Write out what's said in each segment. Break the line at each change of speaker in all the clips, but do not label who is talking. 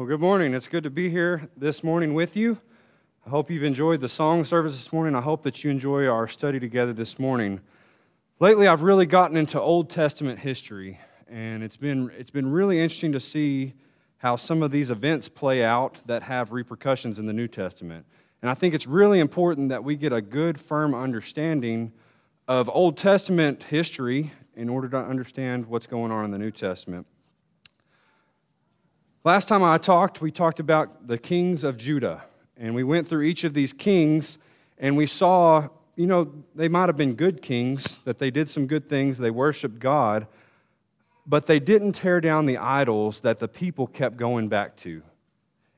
Well, good morning. It's good to be here this morning with you. I hope you've enjoyed the song service this morning. I hope that you enjoy our study together this morning. Lately, I've really gotten into Old Testament history, and it's been, it's been really interesting to see how some of these events play out that have repercussions in the New Testament. And I think it's really important that we get a good, firm understanding of Old Testament history in order to understand what's going on in the New Testament. Last time I talked, we talked about the kings of Judah, and we went through each of these kings, and we saw, you know, they might have been good kings, that they did some good things, they worshiped God, but they didn't tear down the idols that the people kept going back to.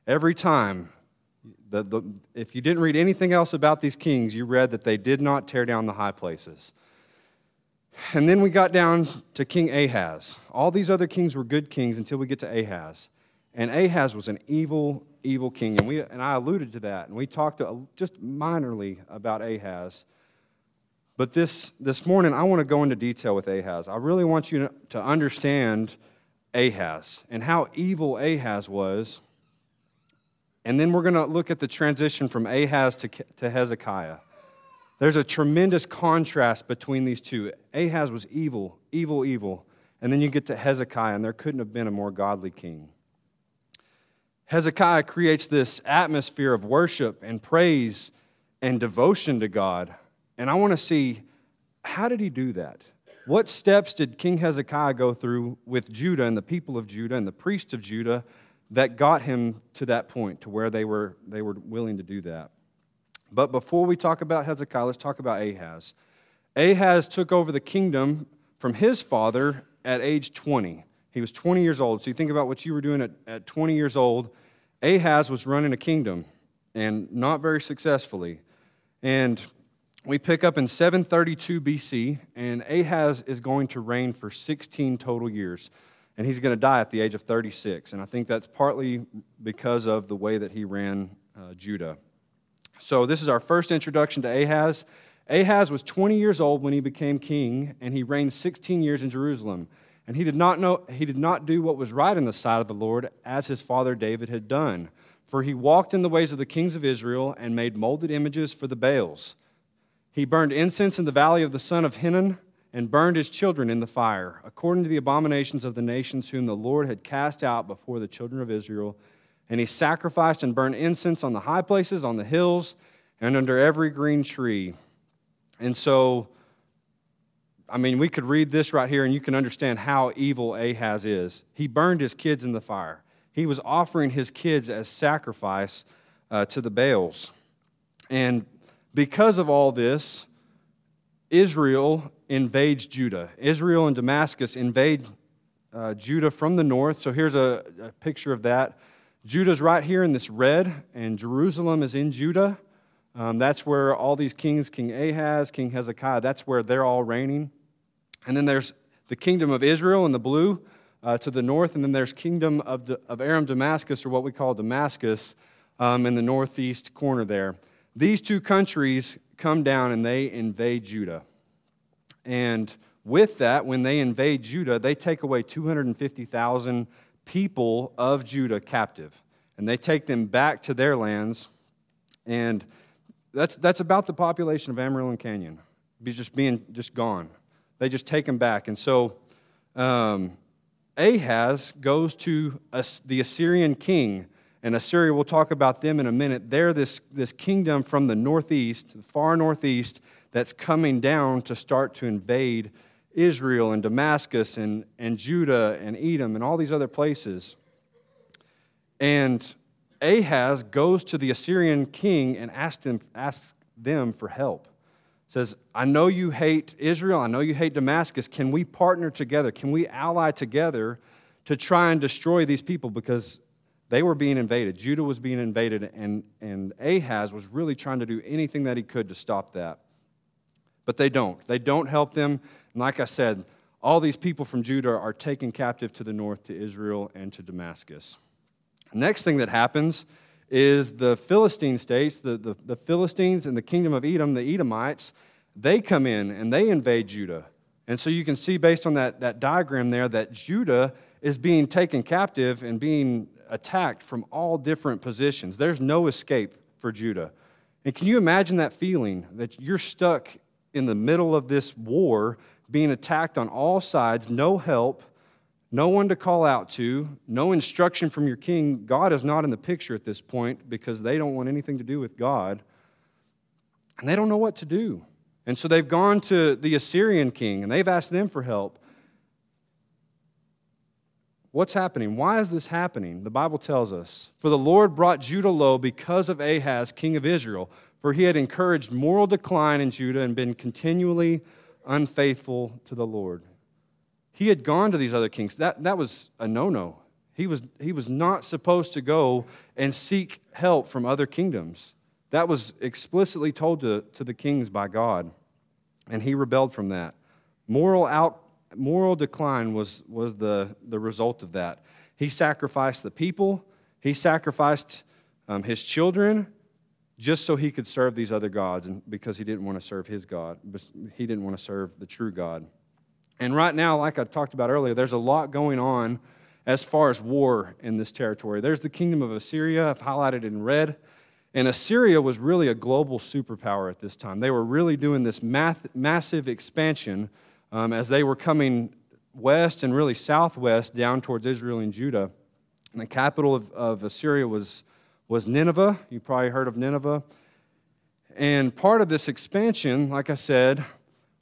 Every time, the, the, if you didn't read anything else about these kings, you read that they did not tear down the high places. And then we got down to King Ahaz. All these other kings were good kings until we get to Ahaz. And Ahaz was an evil, evil king. And, we, and I alluded to that. And we talked to, just minorly about Ahaz. But this, this morning, I want to go into detail with Ahaz. I really want you to understand Ahaz and how evil Ahaz was. And then we're going to look at the transition from Ahaz to, to Hezekiah. There's a tremendous contrast between these two. Ahaz was evil, evil, evil. And then you get to Hezekiah, and there couldn't have been a more godly king. Hezekiah creates this atmosphere of worship and praise and devotion to God. And I want to see how did he do that? What steps did King Hezekiah go through with Judah and the people of Judah and the priests of Judah that got him to that point, to where they were, they were willing to do that? But before we talk about Hezekiah, let's talk about Ahaz. Ahaz took over the kingdom from his father at age 20. He was 20 years old. So you think about what you were doing at, at 20 years old. Ahaz was running a kingdom and not very successfully. And we pick up in 732 BC, and Ahaz is going to reign for 16 total years. And he's going to die at the age of 36. And I think that's partly because of the way that he ran uh, Judah. So, this is our first introduction to Ahaz. Ahaz was 20 years old when he became king, and he reigned 16 years in Jerusalem. And he did not know he did not do what was right in the sight of the Lord as his father David had done. For he walked in the ways of the kings of Israel and made molded images for the Baals. He burned incense in the valley of the son of Hinnom and burned his children in the fire, according to the abominations of the nations whom the Lord had cast out before the children of Israel. And he sacrificed and burned incense on the high places, on the hills, and under every green tree. And so I mean, we could read this right here and you can understand how evil Ahaz is. He burned his kids in the fire, he was offering his kids as sacrifice uh, to the Baals. And because of all this, Israel invades Judah. Israel and Damascus invade uh, Judah from the north. So here's a, a picture of that. Judah's right here in this red, and Jerusalem is in Judah. Um, that's where all these kings, King Ahaz, King Hezekiah, that's where they're all reigning. And then there's the kingdom of Israel in the blue uh, to the north, and then there's kingdom of, of Aram Damascus, or what we call Damascus, um, in the northeast corner there. These two countries come down and they invade Judah. And with that, when they invade Judah, they take away 250,000 people of Judah captive. And they take them back to their lands. And that's, that's about the population of Amarillo Canyon, be just being just gone. They just take him back. And so um, Ahaz goes to the Assyrian king, and Assyria, we'll talk about them in a minute. They're this, this kingdom from the northeast, the far northeast, that's coming down to start to invade Israel and Damascus and, and Judah and Edom and all these other places. And Ahaz goes to the Assyrian king and asks them, asks them for help says, I know you hate Israel, I know you hate Damascus. Can we partner together? Can we ally together to try and destroy these people? Because they were being invaded. Judah was being invaded, and, and Ahaz was really trying to do anything that he could to stop that. But they don't. They don't help them. And like I said, all these people from Judah are taken captive to the north to Israel and to Damascus. Next thing that happens is the Philistine states, the, the, the, Philistines and the kingdom of Edom, the Edomites, they come in and they invade Judah. And so you can see based on that, that diagram there that Judah is being taken captive and being attacked from all different positions. There's no escape for Judah. And can you imagine that feeling that you're stuck in the middle of this war, being attacked on all sides, no help, no one to call out to, no instruction from your king? God is not in the picture at this point because they don't want anything to do with God. And they don't know what to do. And so they've gone to the Assyrian king and they've asked them for help. What's happening? Why is this happening? The Bible tells us For the Lord brought Judah low because of Ahaz, king of Israel, for he had encouraged moral decline in Judah and been continually unfaithful to the Lord. He had gone to these other kings. That, that was a no no. He was, he was not supposed to go and seek help from other kingdoms. That was explicitly told to, to the kings by God, and he rebelled from that. Moral out, moral decline was, was the, the result of that. He sacrificed the people, he sacrificed um, his children just so he could serve these other gods and because he didn't want to serve his God. He didn't want to serve the true God. And right now, like I talked about earlier, there's a lot going on as far as war in this territory. There's the kingdom of Assyria, I've highlighted in red. And Assyria was really a global superpower at this time. They were really doing this math, massive expansion um, as they were coming west and really southwest down towards Israel and Judah. And the capital of, of Assyria was, was Nineveh. You probably heard of Nineveh. And part of this expansion, like I said,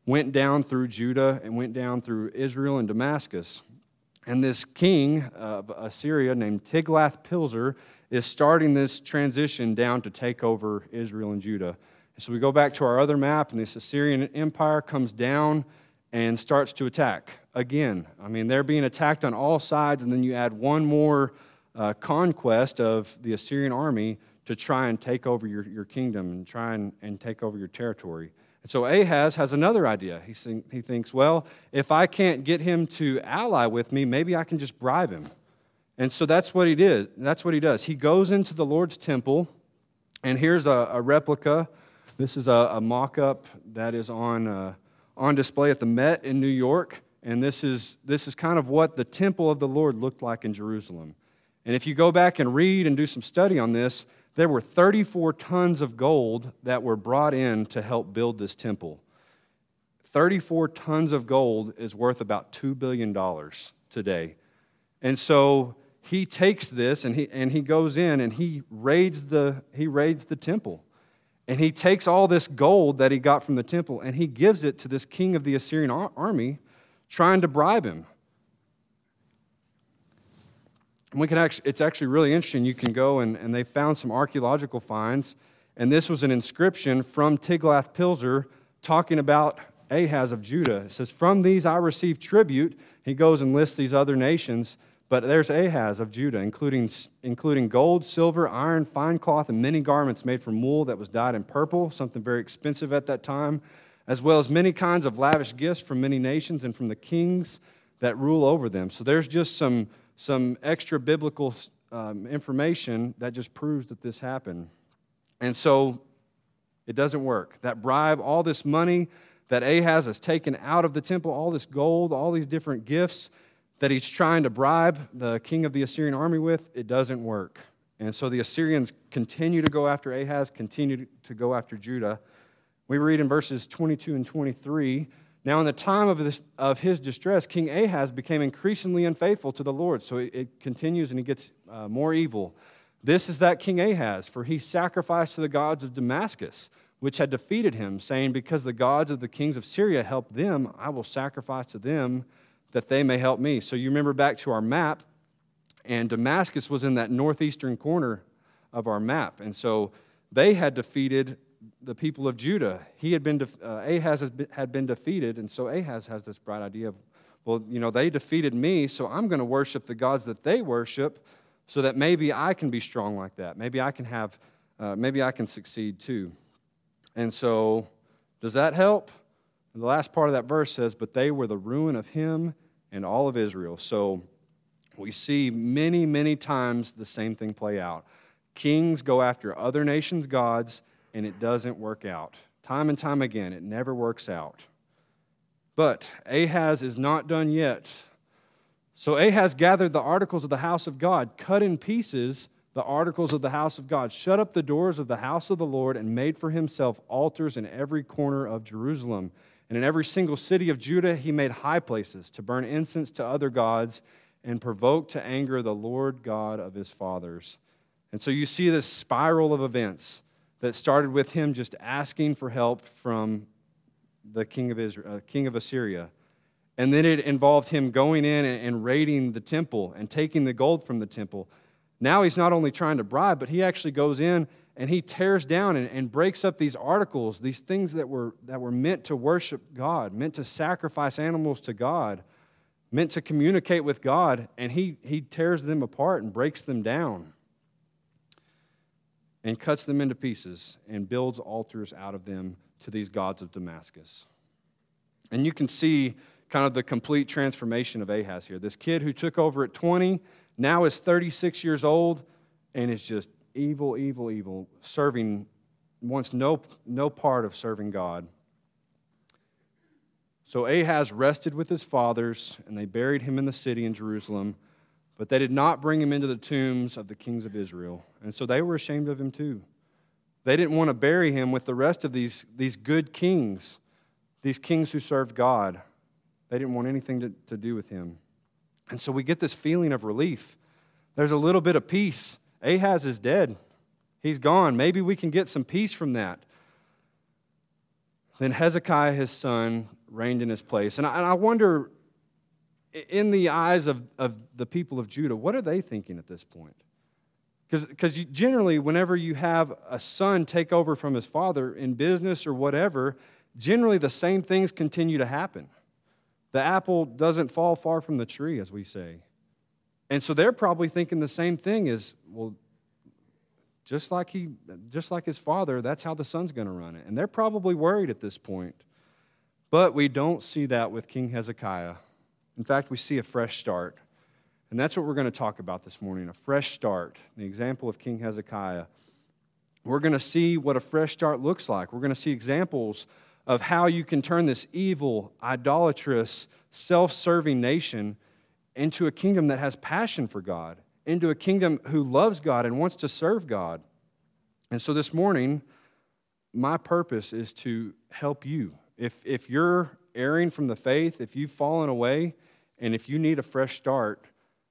went down through Judah and went down through Israel and Damascus. And this king of Assyria named Tiglath-Pileser is starting this transition down to take over Israel and Judah. So we go back to our other map, and this Assyrian Empire comes down and starts to attack again. I mean, they're being attacked on all sides, and then you add one more uh, conquest of the Assyrian army to try and take over your, your kingdom and try and, and take over your territory. And so Ahaz has another idea. He, he thinks, well, if I can't get him to ally with me, maybe I can just bribe him. And so that's what he did. That's what he does. He goes into the Lord's temple, and here's a, a replica. This is a, a mock up that is on. Uh, on display at the Met in New York. And this is, this is kind of what the temple of the Lord looked like in Jerusalem. And if you go back and read and do some study on this, there were 34 tons of gold that were brought in to help build this temple. 34 tons of gold is worth about $2 billion today. And so he takes this and he, and he goes in and he raids the, he raids the temple. And he takes all this gold that he got from the temple and he gives it to this king of the Assyrian army, trying to bribe him. And we can actually, it's actually really interesting. You can go and, and they found some archaeological finds, and this was an inscription from Tiglath-Pileser talking about Ahaz of Judah. It says, From these I received tribute. He goes and lists these other nations. But there's Ahaz of Judah, including, including gold, silver, iron, fine cloth, and many garments made from wool that was dyed in purple, something very expensive at that time, as well as many kinds of lavish gifts from many nations and from the kings that rule over them. So there's just some, some extra biblical um, information that just proves that this happened. And so it doesn't work. That bribe, all this money that Ahaz has taken out of the temple, all this gold, all these different gifts, that he's trying to bribe the king of the Assyrian army with, it doesn't work. And so the Assyrians continue to go after Ahaz, continue to go after Judah. We read in verses 22 and 23 Now, in the time of, this, of his distress, King Ahaz became increasingly unfaithful to the Lord. So it, it continues and he gets uh, more evil. This is that King Ahaz, for he sacrificed to the gods of Damascus, which had defeated him, saying, Because the gods of the kings of Syria helped them, I will sacrifice to them that they may help me. So you remember back to our map, and Damascus was in that northeastern corner of our map. And so they had defeated the people of Judah. He had been, uh, Ahaz had been defeated, and so Ahaz has this bright idea of, well, you know, they defeated me, so I'm going to worship the gods that they worship so that maybe I can be strong like that. Maybe I can have, uh, maybe I can succeed too. And so, does that help? the last part of that verse says, But they were the ruin of him and all of Israel. So we see many, many times the same thing play out. Kings go after other nations' gods, and it doesn't work out. Time and time again, it never works out. But Ahaz is not done yet. So Ahaz gathered the articles of the house of God, cut in pieces the articles of the house of God, shut up the doors of the house of the Lord, and made for himself altars in every corner of Jerusalem. And in every single city of Judah, he made high places to burn incense to other gods and provoke to anger the Lord God of his fathers. And so you see this spiral of events that started with him just asking for help from the king of Israel, uh, king of Assyria. And then it involved him going in and raiding the temple and taking the gold from the temple. Now he's not only trying to bribe, but he actually goes in and he tears down and, and breaks up these articles, these things that were, that were meant to worship God, meant to sacrifice animals to God, meant to communicate with God, and he, he tears them apart and breaks them down and cuts them into pieces and builds altars out of them to these gods of Damascus. And you can see kind of the complete transformation of Ahaz here. This kid who took over at 20 now is 36 years old and is just evil, evil, evil, serving, wants no, no part of serving God. So Ahaz rested with his fathers, and they buried him in the city in Jerusalem, but they did not bring him into the tombs of the kings of Israel. And so they were ashamed of him too. They didn't want to bury him with the rest of these, these good kings, these kings who served God. They didn't want anything to, to do with him. And so we get this feeling of relief. There's a little bit of peace. Ahaz is dead, he's gone. Maybe we can get some peace from that. Then Hezekiah, his son, reigned in his place. And I, and I wonder, in the eyes of, of the people of Judah, what are they thinking at this point? Because generally, whenever you have a son take over from his father in business or whatever, generally the same things continue to happen. The apple doesn't fall far from the tree, as we say. And so they're probably thinking the same thing is, well, just like he just like his father, that's how the son's going to run it. And they're probably worried at this point. But we don't see that with King Hezekiah. In fact, we see a fresh start. And that's what we're going to talk about this morning a fresh start. The example of King Hezekiah. We're going to see what a fresh start looks like. We're going to see examples of how you can turn this evil, idolatrous, self serving nation into a kingdom that has passion for God, into a kingdom who loves God and wants to serve God. And so this morning, my purpose is to help you. If, if you're erring from the faith, if you've fallen away, and if you need a fresh start,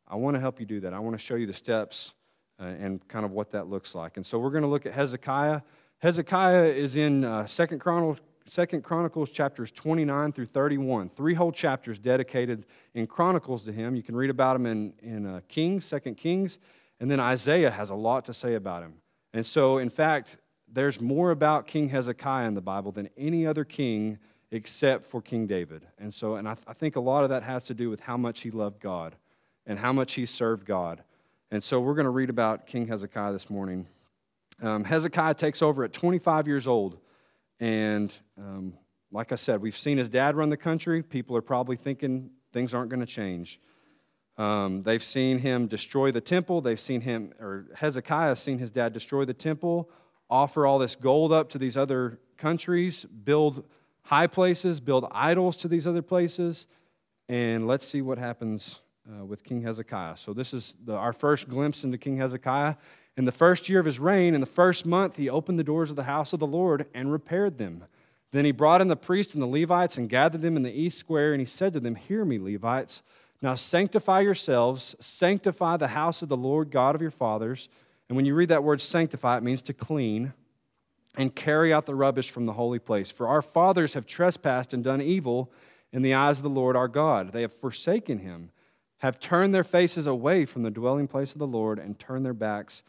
I want to help you do that. I want to show you the steps uh, and kind of what that looks like. And so we're going to look at Hezekiah. Hezekiah is in uh, Second Chronicles, Second Chronicles chapters 29 through 31. Three whole chapters dedicated in Chronicles to him. You can read about him in, in uh, Kings, Second Kings, and then Isaiah has a lot to say about him. And so, in fact, there's more about King Hezekiah in the Bible than any other king except for King David. And so, and I, th- I think a lot of that has to do with how much he loved God and how much he served God. And so, we're going to read about King Hezekiah this morning. Um, Hezekiah takes over at 25 years old. And um, like I said, we've seen his dad run the country. People are probably thinking things aren't going to change. Um, they've seen him destroy the temple. They've seen him, or Hezekiah seen his dad destroy the temple, offer all this gold up to these other countries, build high places, build idols to these other places. And let's see what happens uh, with King Hezekiah. So, this is the, our first glimpse into King Hezekiah. In the first year of his reign, in the first month, he opened the doors of the house of the Lord and repaired them. Then he brought in the priests and the Levites and gathered them in the east square, and he said to them, Hear me, Levites. Now sanctify yourselves, sanctify the house of the Lord God of your fathers. And when you read that word sanctify, it means to clean and carry out the rubbish from the holy place. For our fathers have trespassed and done evil in the eyes of the Lord our God. They have forsaken him, have turned their faces away from the dwelling place of the Lord, and turned their backs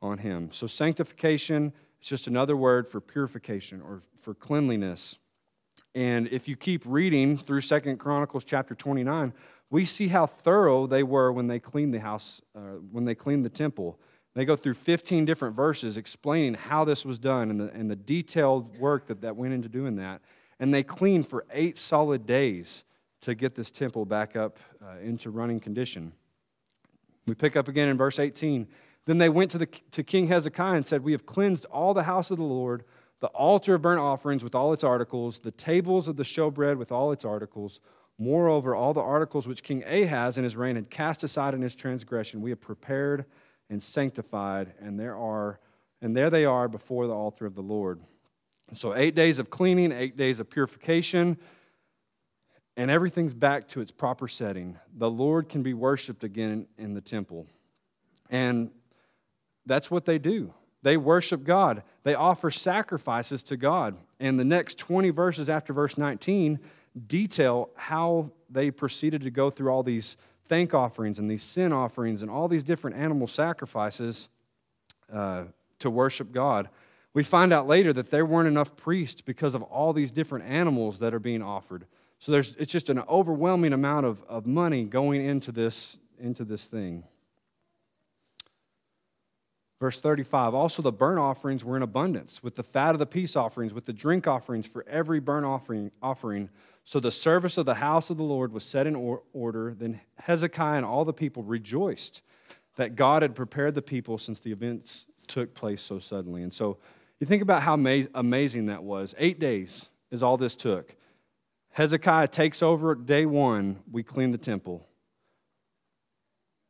on him. So, sanctification is just another word for purification or for cleanliness. And if you keep reading through Second Chronicles chapter 29, we see how thorough they were when they cleaned the house, uh, when they cleaned the temple. They go through 15 different verses explaining how this was done and the, and the detailed work that, that went into doing that. And they cleaned for eight solid days to get this temple back up uh, into running condition. We pick up again in verse 18. Then they went to, the, to King Hezekiah and said, We have cleansed all the house of the Lord, the altar of burnt offerings with all its articles, the tables of the showbread with all its articles, Moreover, all the articles which King Ahaz in his reign had cast aside in his transgression, we have prepared and sanctified, and there are and there they are before the altar of the Lord. So eight days of cleaning, eight days of purification, and everything's back to its proper setting. The Lord can be worshiped again in the temple. And that's what they do. They worship God. They offer sacrifices to God. And the next 20 verses after verse 19 detail how they proceeded to go through all these thank offerings and these sin offerings and all these different animal sacrifices uh, to worship God. We find out later that there weren't enough priests because of all these different animals that are being offered. So there's, it's just an overwhelming amount of, of money going into this, into this thing. Verse 35 Also, the burnt offerings were in abundance, with the fat of the peace offerings, with the drink offerings for every burnt offering. offering. So the service of the house of the Lord was set in order. Then Hezekiah and all the people rejoiced that God had prepared the people since the events took place so suddenly. And so you think about how amazing that was. Eight days is all this took. Hezekiah takes over day one, we clean the temple.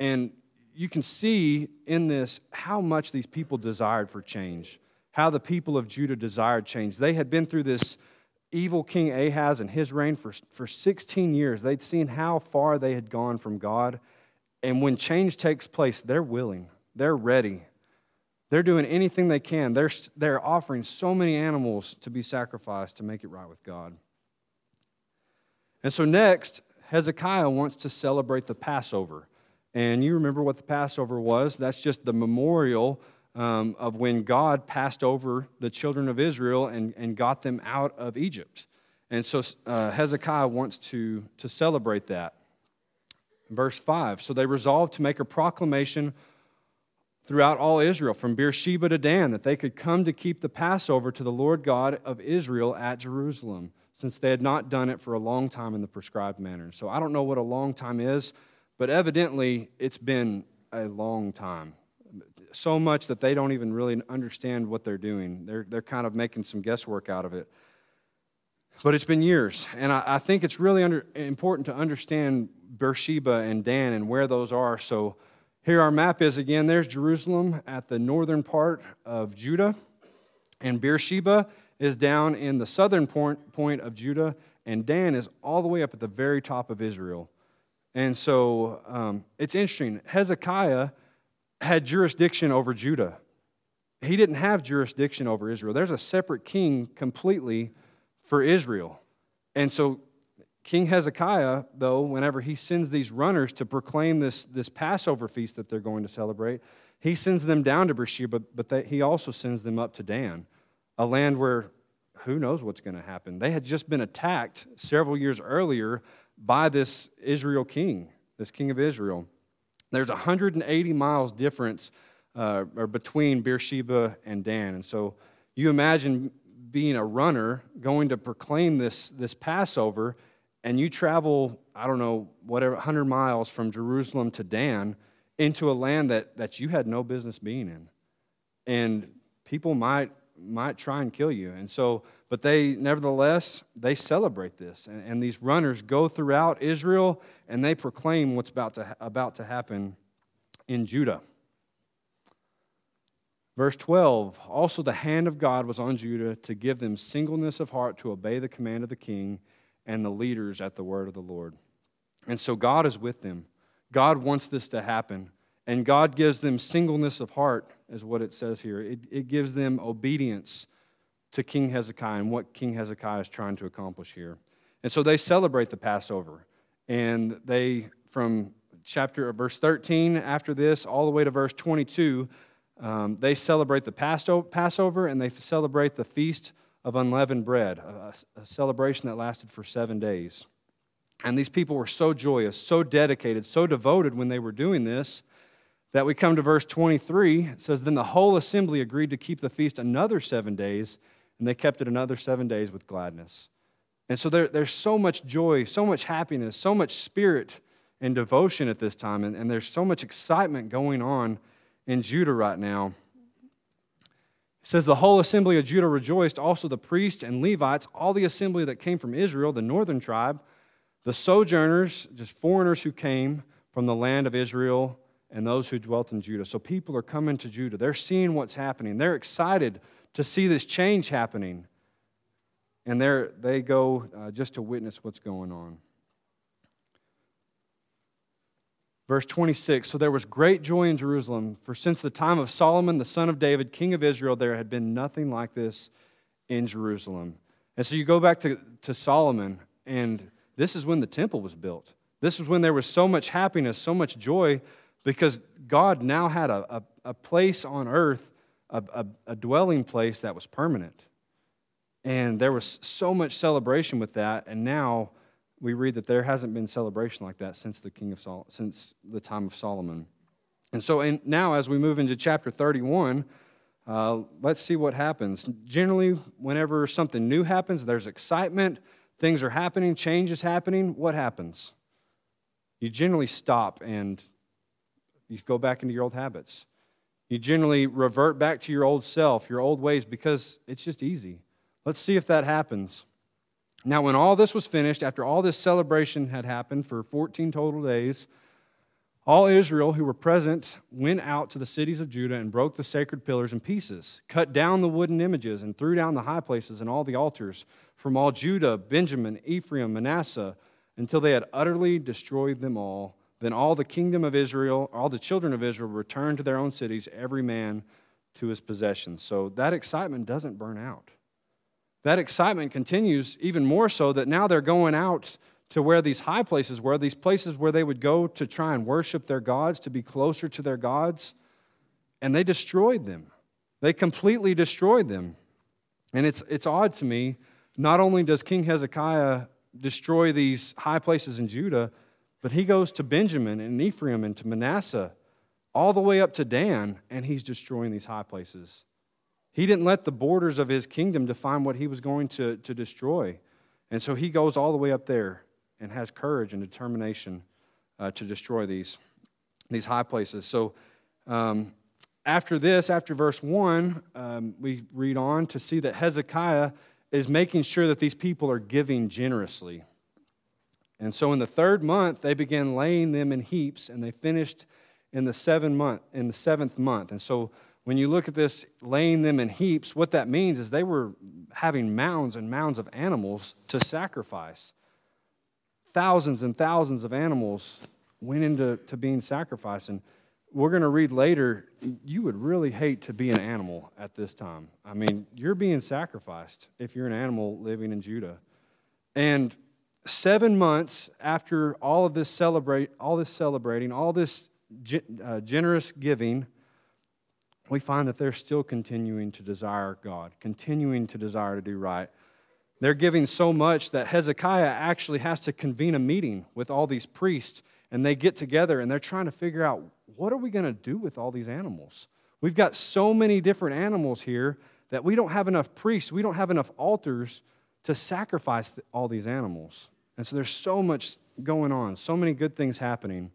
And you can see in this how much these people desired for change, how the people of Judah desired change. They had been through this evil King Ahaz and his reign for, for 16 years. They'd seen how far they had gone from God. And when change takes place, they're willing, they're ready. They're doing anything they can. They're, they're offering so many animals to be sacrificed to make it right with God. And so, next, Hezekiah wants to celebrate the Passover. And you remember what the Passover was? That's just the memorial um, of when God passed over the children of Israel and, and got them out of Egypt. And so uh, Hezekiah wants to, to celebrate that. Verse 5 So they resolved to make a proclamation throughout all Israel, from Beersheba to Dan, that they could come to keep the Passover to the Lord God of Israel at Jerusalem, since they had not done it for a long time in the prescribed manner. So I don't know what a long time is. But evidently, it's been a long time. So much that they don't even really understand what they're doing. They're, they're kind of making some guesswork out of it. But it's been years. And I, I think it's really under, important to understand Beersheba and Dan and where those are. So here our map is again. There's Jerusalem at the northern part of Judah. And Beersheba is down in the southern point, point of Judah. And Dan is all the way up at the very top of Israel. And so um, it's interesting. Hezekiah had jurisdiction over Judah. He didn't have jurisdiction over Israel. There's a separate king completely for Israel. And so King Hezekiah, though, whenever he sends these runners to proclaim this, this Passover feast that they're going to celebrate, he sends them down to Beersheba, but they, he also sends them up to Dan, a land where who knows what's going to happen. They had just been attacked several years earlier by this Israel king, this king of Israel. There's 180 miles difference uh, or between Beersheba and Dan. And so you imagine being a runner going to proclaim this, this Passover, and you travel, I don't know, whatever, 100 miles from Jerusalem to Dan into a land that, that you had no business being in. And people might, might try and kill you. And so but they, nevertheless, they celebrate this. And, and, these runners go throughout Israel and they proclaim what's about to, about to happen in Judah. Verse 12 Also, the hand of God was on Judah to give them singleness of heart to obey the command of the king and the leaders at the word of the Lord. And so, God is with them. God wants this to happen. And God gives them singleness of heart, is what it says here. It, it gives them obedience to King Hezekiah and what King Hezekiah is trying to accomplish here. And so they celebrate the Passover. And they, from chapter verse 13 after this all the way to verse 22, um, they celebrate the Passover and they celebrate the Feast of Unleavened Bread, a, a celebration that lasted for seven days. And these people were so joyous, so dedicated, so devoted when they were doing this that we come to verse 23. It says, Then the whole assembly agreed to keep the feast another seven days and they kept it another seven days with gladness. And so there, there's so much joy, so much happiness, so much spirit and devotion at this time, and, and there's so much excitement going on in Judah right now. It says, The whole assembly of Judah rejoiced, also the priests and Levites, all the assembly that came from Israel, the northern tribe, The sojourners, just foreigners who came from the land of Israel and those who dwelt in Judah. So people are coming to Judah. They're seeing what's happening. They're excited to see this change happening. And they go uh, just to witness what's going on. Verse 26 So there was great joy in Jerusalem, for since the time of Solomon, the son of David, king of Israel, there had been nothing like this in Jerusalem. And so you go back to, to Solomon, and this is when the temple was built. This is when there was so much happiness, so much joy because God now had a, a, a place on earth, a, a, a dwelling place that was permanent. And there was so much celebration with that, and now we read that there hasn't been celebration like that since the king of Sol- since the time of Solomon. And so in, now, as we move into chapter 31, uh, let's see what happens. Generally, whenever something new happens, there's excitement, things are happening, change is happening. What happens? You generally stop and you go back into your old habits. You generally revert back to your old self, your old ways, because it's just easy. Let's see if that happens. Now, when all this was finished, after all this celebration had happened for 14 total days, all Israel who were present went out to the cities of Judah and broke the sacred pillars in pieces, cut down the wooden images, and threw down the high places and all the altars from all Judah, Benjamin, Ephraim, Manasseh, until they had utterly destroyed them all then all the kingdom of Israel, all the children of Israel returned to their own cities, every man to his possessions. So that excitement doesn't burn out. That excitement continues even more so that now they're going out to where these high places were, these places where they would go to try and worship their gods, to be closer to their gods, and they destroyed them. They completely destroyed them. And it's, it's odd to me, not only does King Hezekiah destroy these high places in Judah, but he goes to Benjamin and Ephraim and to Manasseh, all the way up to Dan, and he's destroying these high places. He didn't let the borders of his kingdom define what he was going to, to destroy. And so he goes all the way up there and has courage and determination uh, to destroy these, these high places. So um, after this, after verse 1, um, we read on to see that Hezekiah is making sure that these people are giving generously. And so in the third month, they began laying them in heaps, and they finished in the seven month, in the seventh month. And so when you look at this, laying them in heaps, what that means is they were having mounds and mounds of animals to sacrifice. Thousands and thousands of animals went into to being sacrificed. And we're going to read later, you would really hate to be an animal at this time. I mean, you're being sacrificed if you're an animal living in Judah. And seven months after all of this celebrate, all this celebrating, all this uh, generous giving, we find that they're still continuing to desire God, continuing to desire to do right. They're giving so much that Hezekiah actually has to convene a meeting with all these priests, and they get together and they're trying to figure out what are we going to do with all these animals? We've got so many different animals here that we don't have enough priests, we don't have enough altars to sacrifice all these animals. And so there's so much going on, so many good things happening.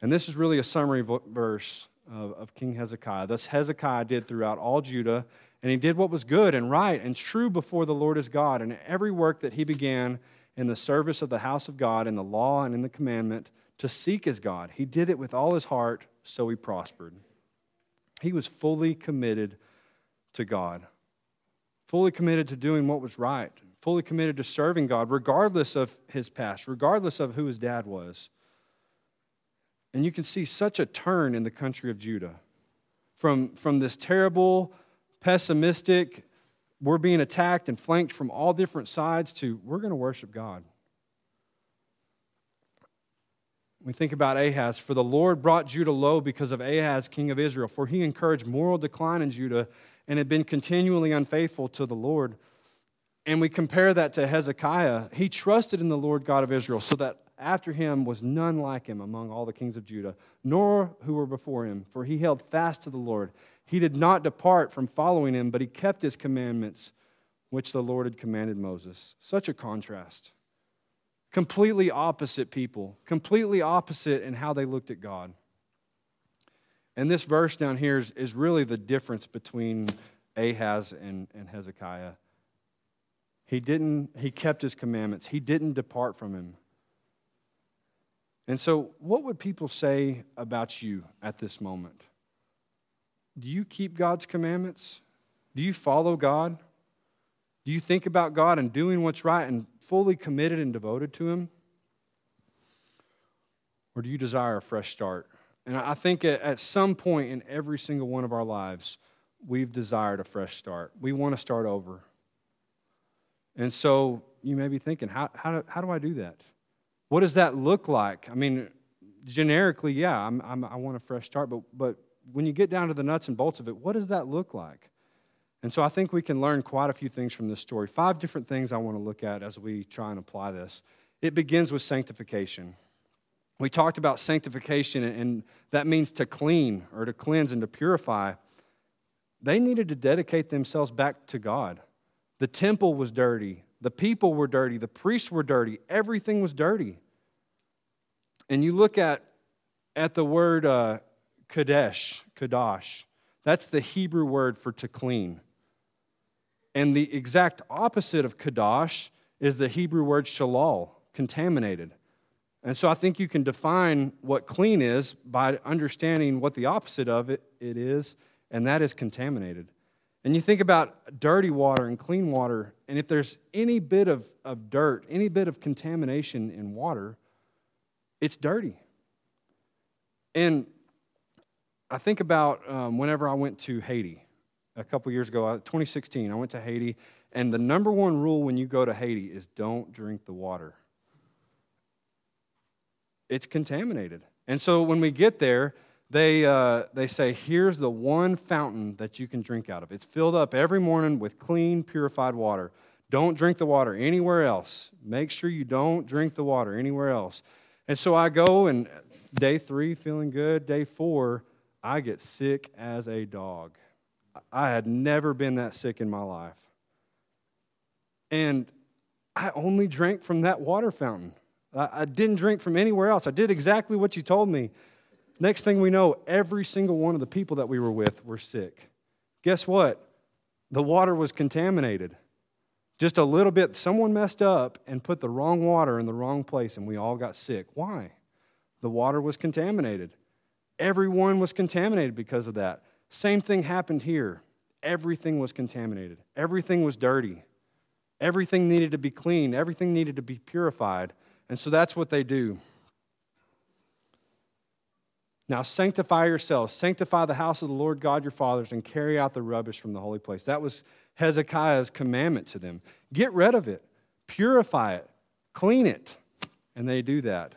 And this is really a summary verse of, of King Hezekiah. Thus, Hezekiah did throughout all Judah, and he did what was good and right and true before the Lord his God. And every work that he began in the service of the house of God, in the law and in the commandment, to seek his God, he did it with all his heart, so he prospered. He was fully committed to God, fully committed to doing what was right, fully committed to serving God, regardless of his past, regardless of who his dad was. And you can see such a turn in the country of Judah from, from this terrible, pessimistic, we're being attacked and flanked from all different sides to we're going to worship God. We think about Ahaz. For the Lord brought Judah low because of Ahaz, king of Israel, for he encouraged moral decline in Judah and had been continually unfaithful to the Lord and we compare that to Hezekiah. He trusted in the Lord God of Israel, so that after him was none like him among all the kings of Judah, nor who were before him, for he held fast to the Lord. He did not depart from following him, but he kept his commandments, which the Lord had commanded Moses. Such a contrast. Completely opposite people, completely opposite in how they looked at God. And this verse down here is, is really the difference between Ahaz and, and Hezekiah. He didn't he kept his commandments. He didn't depart from him. And so what would people say about you at this moment? Do you keep God's commandments? Do you follow God? Do you think about God and doing what's right and fully committed and devoted to him? Or do you desire a fresh start? And I think at some point in every single one of our lives, we've desired a fresh start. We want to start over. And so you may be thinking, how, how, do, how do I do that? What does that look like? I mean, generically, yeah, I'm, I'm, i want a fresh start, but, but when you get down to the nuts and bolts of it, what does that look like? And so I think we can learn quite a few things from this story. Five different things I want to look at as we try and apply this. It begins with sanctification. We talked about sanctification, and that means to clean or to cleanse and to purify. They needed to dedicate themselves back to God. The temple was dirty, the people were dirty, the priests were dirty, everything was dirty. And you look at, at the word uh, Kadesh, Kadosh, that's the Hebrew word for to clean. And the exact opposite of Kadosh is the Hebrew word shalal, contaminated. And so I think you can define what clean is by understanding what the opposite of it, it is, and that is contaminated. And you think about dirty water and clean water, and if there's any bit of, of dirt, any bit of contamination in water, it's dirty. And I think about um, whenever I went to Haiti a couple years ago, 2016, I went to Haiti, and the number one rule when you go to Haiti is don't drink the water. It's contaminated. And so when we get there, they, uh, they say, here's the one fountain that you can drink out of. It's filled up every morning with clean, purified water. Don't drink the water anywhere else. Make sure you don't drink the water anywhere else. And so I go, and day three, feeling good. Day four, I get sick as a dog. I had never been that sick in my life. And I only drank from that water fountain. I didn't drink from anywhere else. I did exactly what you told me. Next thing we know, every single one of the people that we were with were sick. Guess what? The water was contaminated. Just a little bit, someone messed up and put the wrong water in the wrong place, and we all got sick. Why? The water was contaminated. Everyone was contaminated because of that. Same thing happened here. Everything was contaminated, everything was dirty. Everything needed to be clean, everything needed to be purified. And so that's what they do. Now sanctify yourselves, sanctify the house of the Lord God your fathers, and carry out the rubbish from the holy place. That was Hezekiah's commandment to them. Get rid of it, purify it, clean it. And they do that.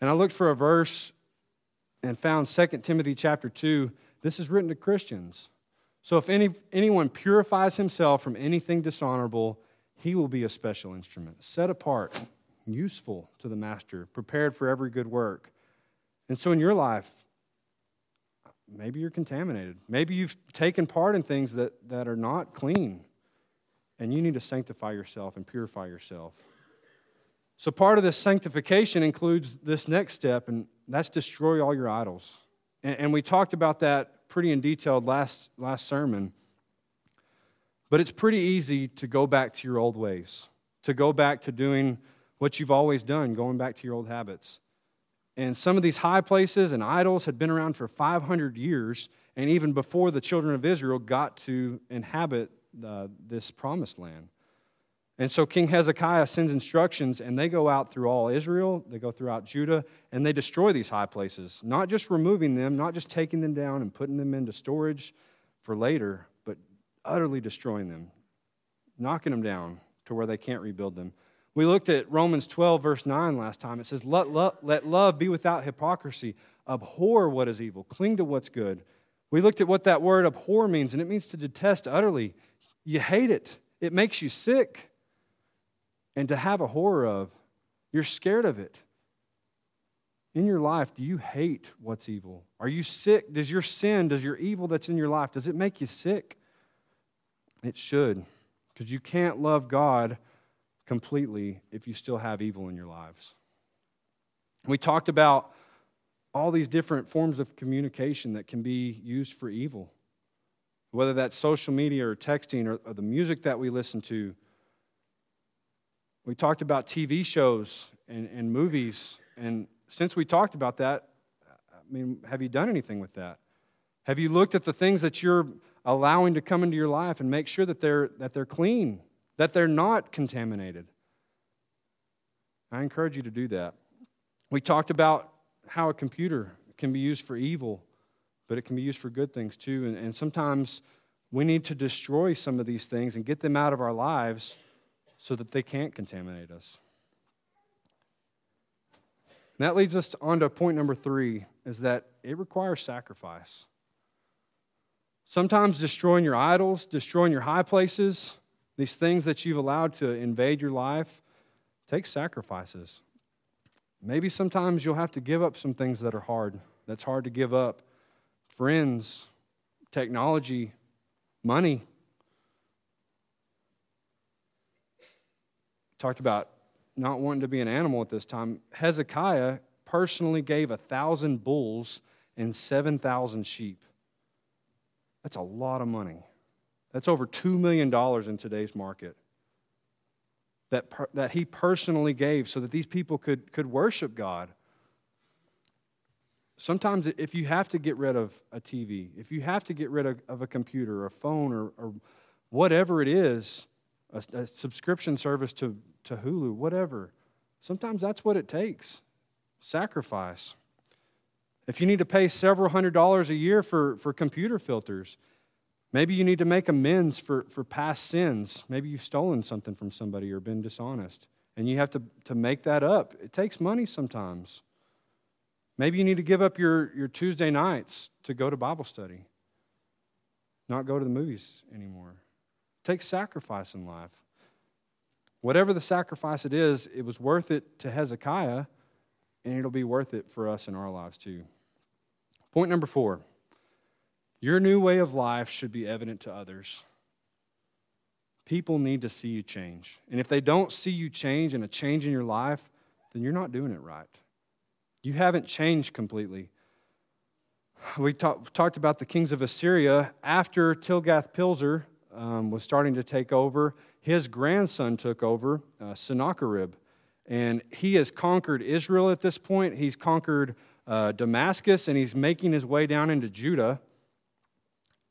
And I looked for a verse and found 2 Timothy chapter 2. This is written to Christians. So if any, anyone purifies himself from anything dishonorable, he will be a special instrument, set apart, useful to the master, prepared for every good work. And so in your life, maybe you're contaminated. Maybe you've taken part in things that, that are not clean, and you need to sanctify yourself and purify yourself. So, part of this sanctification includes this next step, and that's destroy all your idols. And, and we talked about that pretty in detail last, last sermon. But it's pretty easy to go back to your old ways, to go back to doing what you've always done, going back to your old habits. And some of these high places and idols had been around for 500 years, and even before the children of Israel got to inhabit uh, this promised land. And so King Hezekiah sends instructions, and they go out through all Israel, they go throughout Judah, and they destroy these high places. Not just removing them, not just taking them down and putting them into storage for later, but utterly destroying them, knocking them down to where they can't rebuild them. We looked at Romans 12, verse 9 last time. It says, let let love be without hypocrisy. Abhor what is evil, cling to what's good. We looked at what that word abhor means, and it means to detest utterly. You hate it, it makes you sick. And to have a horror of, you're scared of it. In your life, do you hate what's evil? Are you sick? Does your sin, does your evil that's in your life, does it make you sick? It should, because you can't love God completely if you still have evil in your lives. We talked about all these different forms of communication that can be used for evil, whether that's social media or texting or, or the music that we listen to. We talked about TV shows and, and movies. And since we talked about that, I mean, have you done anything with that? Have you looked at the things that you're allowing to come into your life and make sure that they're, that they're clean, that they're not contaminated? I encourage you to do that. We talked about how a computer can be used for evil, but it can be used for good things too. And, and sometimes we need to destroy some of these things and get them out of our lives so that they can't contaminate us. And that leads us on to point number three is that it requires sacrifice. Sometimes destroying your idols, destroying your high places, these things that you've allowed to invade your life, take sacrifices. Maybe sometimes you'll have to give up some things that are hard, that's hard to give up. Friends, technology, money. Talked about not wanting to be an animal at this time. Hezekiah personally gave a thousand bulls and 7,000 sheep. That's a lot of money. That's over $2 million in today's market that, per, that he personally gave so that these people could, could worship God. Sometimes, if you have to get rid of a TV, if you have to get rid of, of a computer or a phone or, or whatever it is, a, a subscription service to, to Hulu, whatever, sometimes that's what it takes sacrifice. If you need to pay several hundred dollars a year for, for computer filters, Maybe you need to make amends for, for past sins. Maybe you've stolen something from somebody or been dishonest, and you have to, to make that up. It takes money sometimes. Maybe you need to give up your, your Tuesday nights to go to Bible study, not go to the movies anymore. It takes sacrifice in life. Whatever the sacrifice it is, it was worth it to Hezekiah, and it'll be worth it for us in our lives too. Point number four. Your new way of life should be evident to others. People need to see you change. And if they don't see you change and a change in your life, then you're not doing it right. You haven't changed completely. We talk, talked about the kings of Assyria. After Tiglath-Pileser um, was starting to take over, his grandson took over, uh, Sennacherib. And he has conquered Israel at this point. He's conquered uh, Damascus, and he's making his way down into Judah.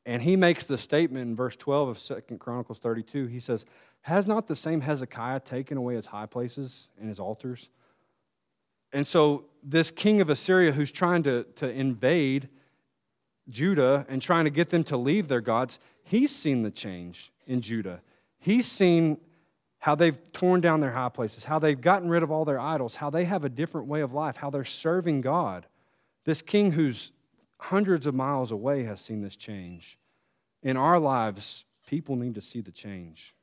And he makes the statement in verse 12 of Second Chronicles 32. He says, Has not the same Hezekiah taken away his high places and his altars? And so, this king of Assyria who's trying to, to invade Judah and trying to get them to leave their gods, he's seen the change in Judah. He's seen how they've torn down their high places, how they've gotten rid of all their idols, how they have a different way of life, how they're serving God. This king who's hundreds of miles away has seen this change. In our lives, people need to see the change.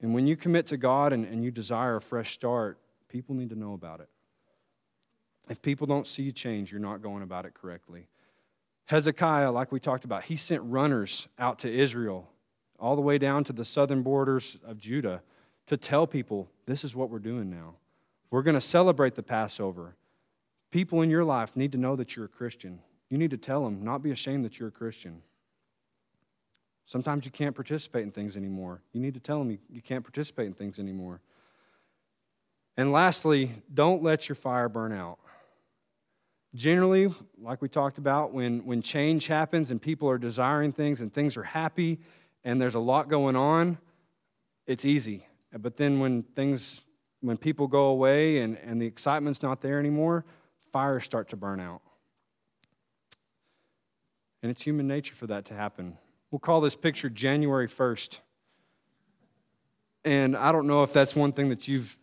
And when you commit to God and, and you desire a fresh start, people need to know about it. If people don't see change, you're not going about it correctly. Hezekiah, like we talked about, he sent runners out to Israel, all the way down to the southern borders of Judah, to tell people this is what we're doing now. We're going to celebrate the Passover. People in your life need to know that you're a Christian. You need to tell them, not be ashamed that you're a Christian. Sometimes you can't participate in things anymore. You need to tell them you, can't participate in things anymore. And lastly, don't let your fire burn out. Generally, like we talked about, when, when change happens and people are desiring things and things are happy and there's a lot going on, it's easy. But then when things, when people go away and, and the excitement's not there anymore, fires start to burn out. And it's human nature for that to happen. We'll call this picture January 1st. And I don't know if that's one thing that you've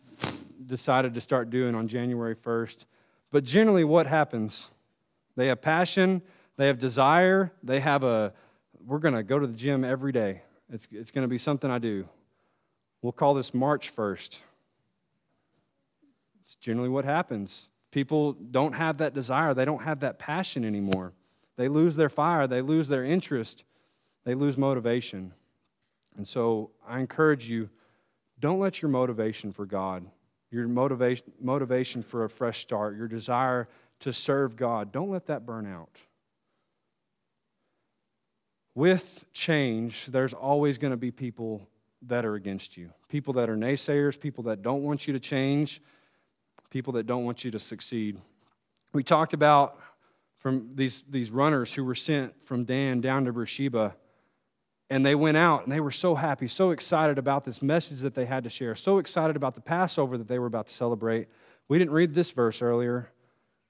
decided to start doing on January 1st. But generally, what happens? They have passion, they have desire, they have a, we're going to go to the gym every day. It's, it's going to be something I do. We'll call this March 1st. It's generally what happens. People don't have that desire, they don't have that passion anymore. They lose their fire, they lose their interest, they lose motivation. And so I encourage you don't let your motivation for God, your motivation, motivation for a fresh start, your desire to serve God, don't let that burn out. With change, there's always going to be people that are against you people that are naysayers, people that don't want you to change, people that don't want you to succeed. We talked about from these, these runners who were sent from Dan down to Beersheba, and they went out and they were so happy, so excited about this message that they had to share, so excited about the Passover that they were about to celebrate. We didn't read this verse earlier.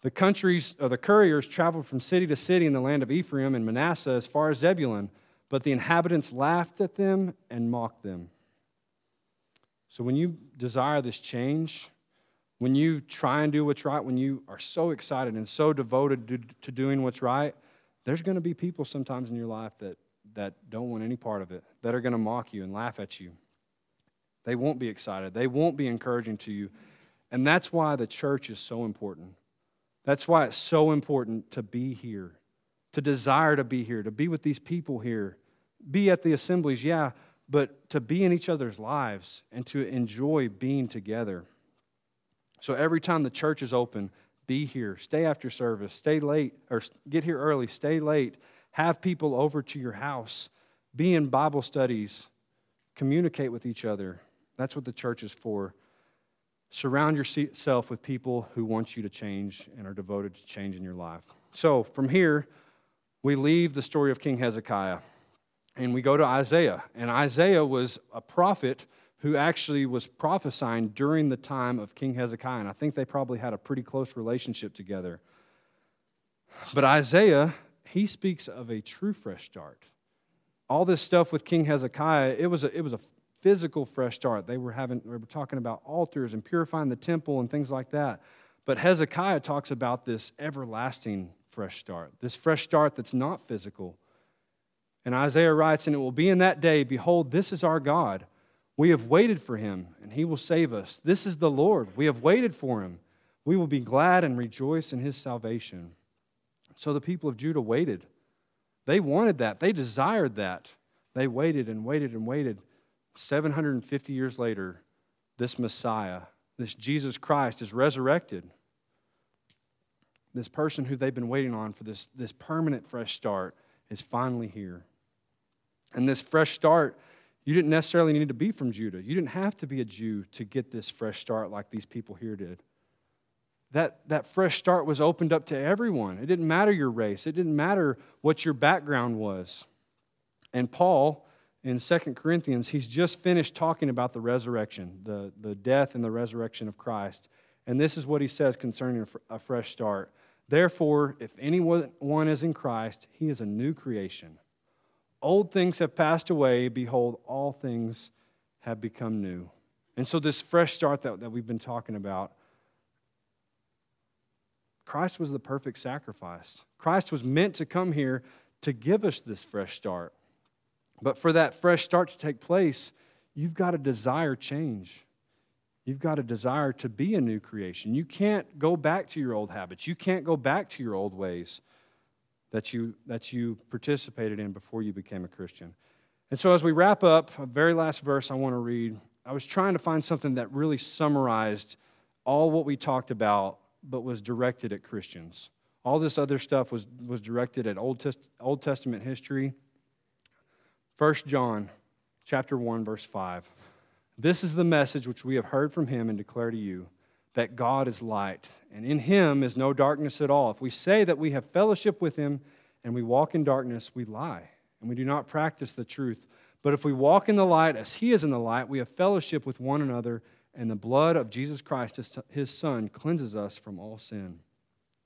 The countries, or the couriers traveled from city to city in the land of Ephraim and Manasseh as far as Zebulun, but the inhabitants laughed at them and mocked them. So when you desire this change, when you try and do what's right, when you are so excited and so devoted to, to doing what's right, there's going to be people sometimes in your life that, that don't want any part of it, that are going to mock you and laugh at you. They won't be excited, they won't be encouraging to you. And that's why the church is so important. That's why it's so important to be here, to desire to be here, to be with these people here, be at the assemblies, yeah, but to be in each other's lives and to enjoy being together. So every time the church is open, be here. Stay after service. Stay late or get here early. Stay late. Have people over to your house. Be in Bible studies. Communicate with each other. That's what the church is for. Surround yourself with people who want you to change and are devoted to change in your life. So from here, we leave the story of King Hezekiah and we go to Isaiah. And Isaiah was a prophet who actually was prophesying during the time of King Hezekiah. And I think they probably had a pretty close relationship together. But Isaiah, he speaks of a true fresh start. All this stuff with King Hezekiah, it was a, it was a physical fresh start. They were having, they were talking about altars and purifying the temple and things like that. But Hezekiah talks about this everlasting fresh start, this fresh start that's not physical. And Isaiah writes, And it will be in that day, behold, this is our God we have waited for him, and he will save us. This is the Lord. We have waited for him. We will be glad and rejoice in his salvation. So the people of Judah waited. They wanted that, they desired that. They waited and waited and waited. 750 years later, this Messiah, this Jesus Christ, is resurrected. This person who they've been waiting on for this, this permanent fresh start is finally here. And this fresh start you didn't necessarily need to be from Judah. You didn't have to be a Jew to get this fresh start like these people here did. That, that fresh start was opened up to everyone. It didn't matter your race, it didn't matter what your background was. And Paul, in 2 Corinthians, he's just finished talking about the resurrection, the, the death and the resurrection of Christ. And this is what he says concerning a fresh start. Therefore, if anyone is in Christ, he is a new creation. Old things have passed away. Behold, all things have become new. And so, this fresh start that, that we've been talking about, Christ was the perfect sacrifice. Christ was meant to come here to give us this fresh start. But for that fresh start to take place, you've got to desire change. You've got a desire to be a new creation. You can't go back to your old habits. You can't go back to your old ways that you, that you participated in before you became a Christian. And so, as we wrap up, a very last verse I want to read, I was trying to find something that really summarized all what we talked about, but was directed at Christians. All this other stuff was, was directed at Old, Test, Old Testament history. 1 John chapter 1, verse 5. This is the message which we have heard from him and declare to you that God is light, and in him is no darkness at all. If we say that we have fellowship with him and we walk in darkness, we lie, and we do not practice the truth. But if we walk in the light as he is in the light, we have fellowship with one another, and the blood of Jesus Christ, his Son, cleanses us from all sin.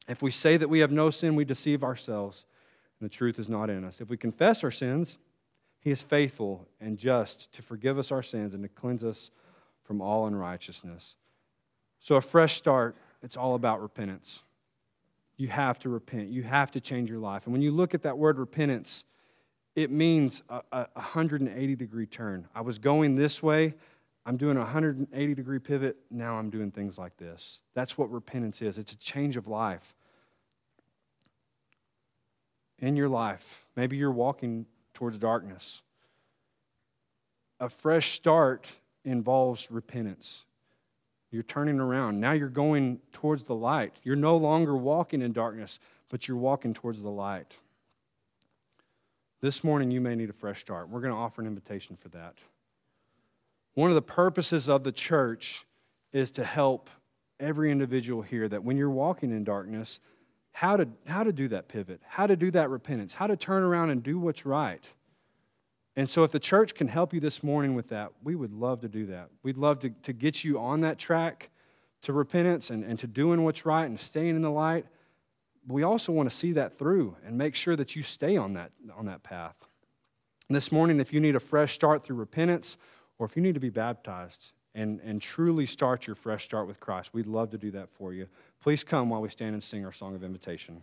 If we say that we have no sin, we deceive ourselves, and the truth is not in us. If we confess our sins, he is faithful and just to forgive us our sins and to cleanse us from all unrighteousness. So, a fresh start, it's all about repentance. You have to repent. You have to change your life. And when you look at that word repentance, it means a, a 180 degree turn. I was going this way, I'm doing a 180 degree pivot, now I'm doing things like this. That's what repentance is it's a change of life. In your life, maybe you're walking towards darkness. A fresh start involves repentance. You're turning around. Now you're going towards the light. You're no longer walking in darkness, but you're walking towards the light. This morning, you may need a fresh start. We're going to offer an invitation for that. One of the purposes of the church is to help every individual here that when you're walking in darkness, how to, how to do that pivot, how to do that repentance, how to turn around and do what's right. And so, if the church can help you this morning with that, we would love to do that. We'd love to, to get you on that track to repentance and, and to doing what's right and staying in the light. But we also want to see that through and make sure that you stay on that, on that path. And this morning, if you need a fresh start through repentance, or if you need to be baptized and, and truly start your fresh start with Christ, we'd love to do that for you. Please come while we stand and sing our song of invitation.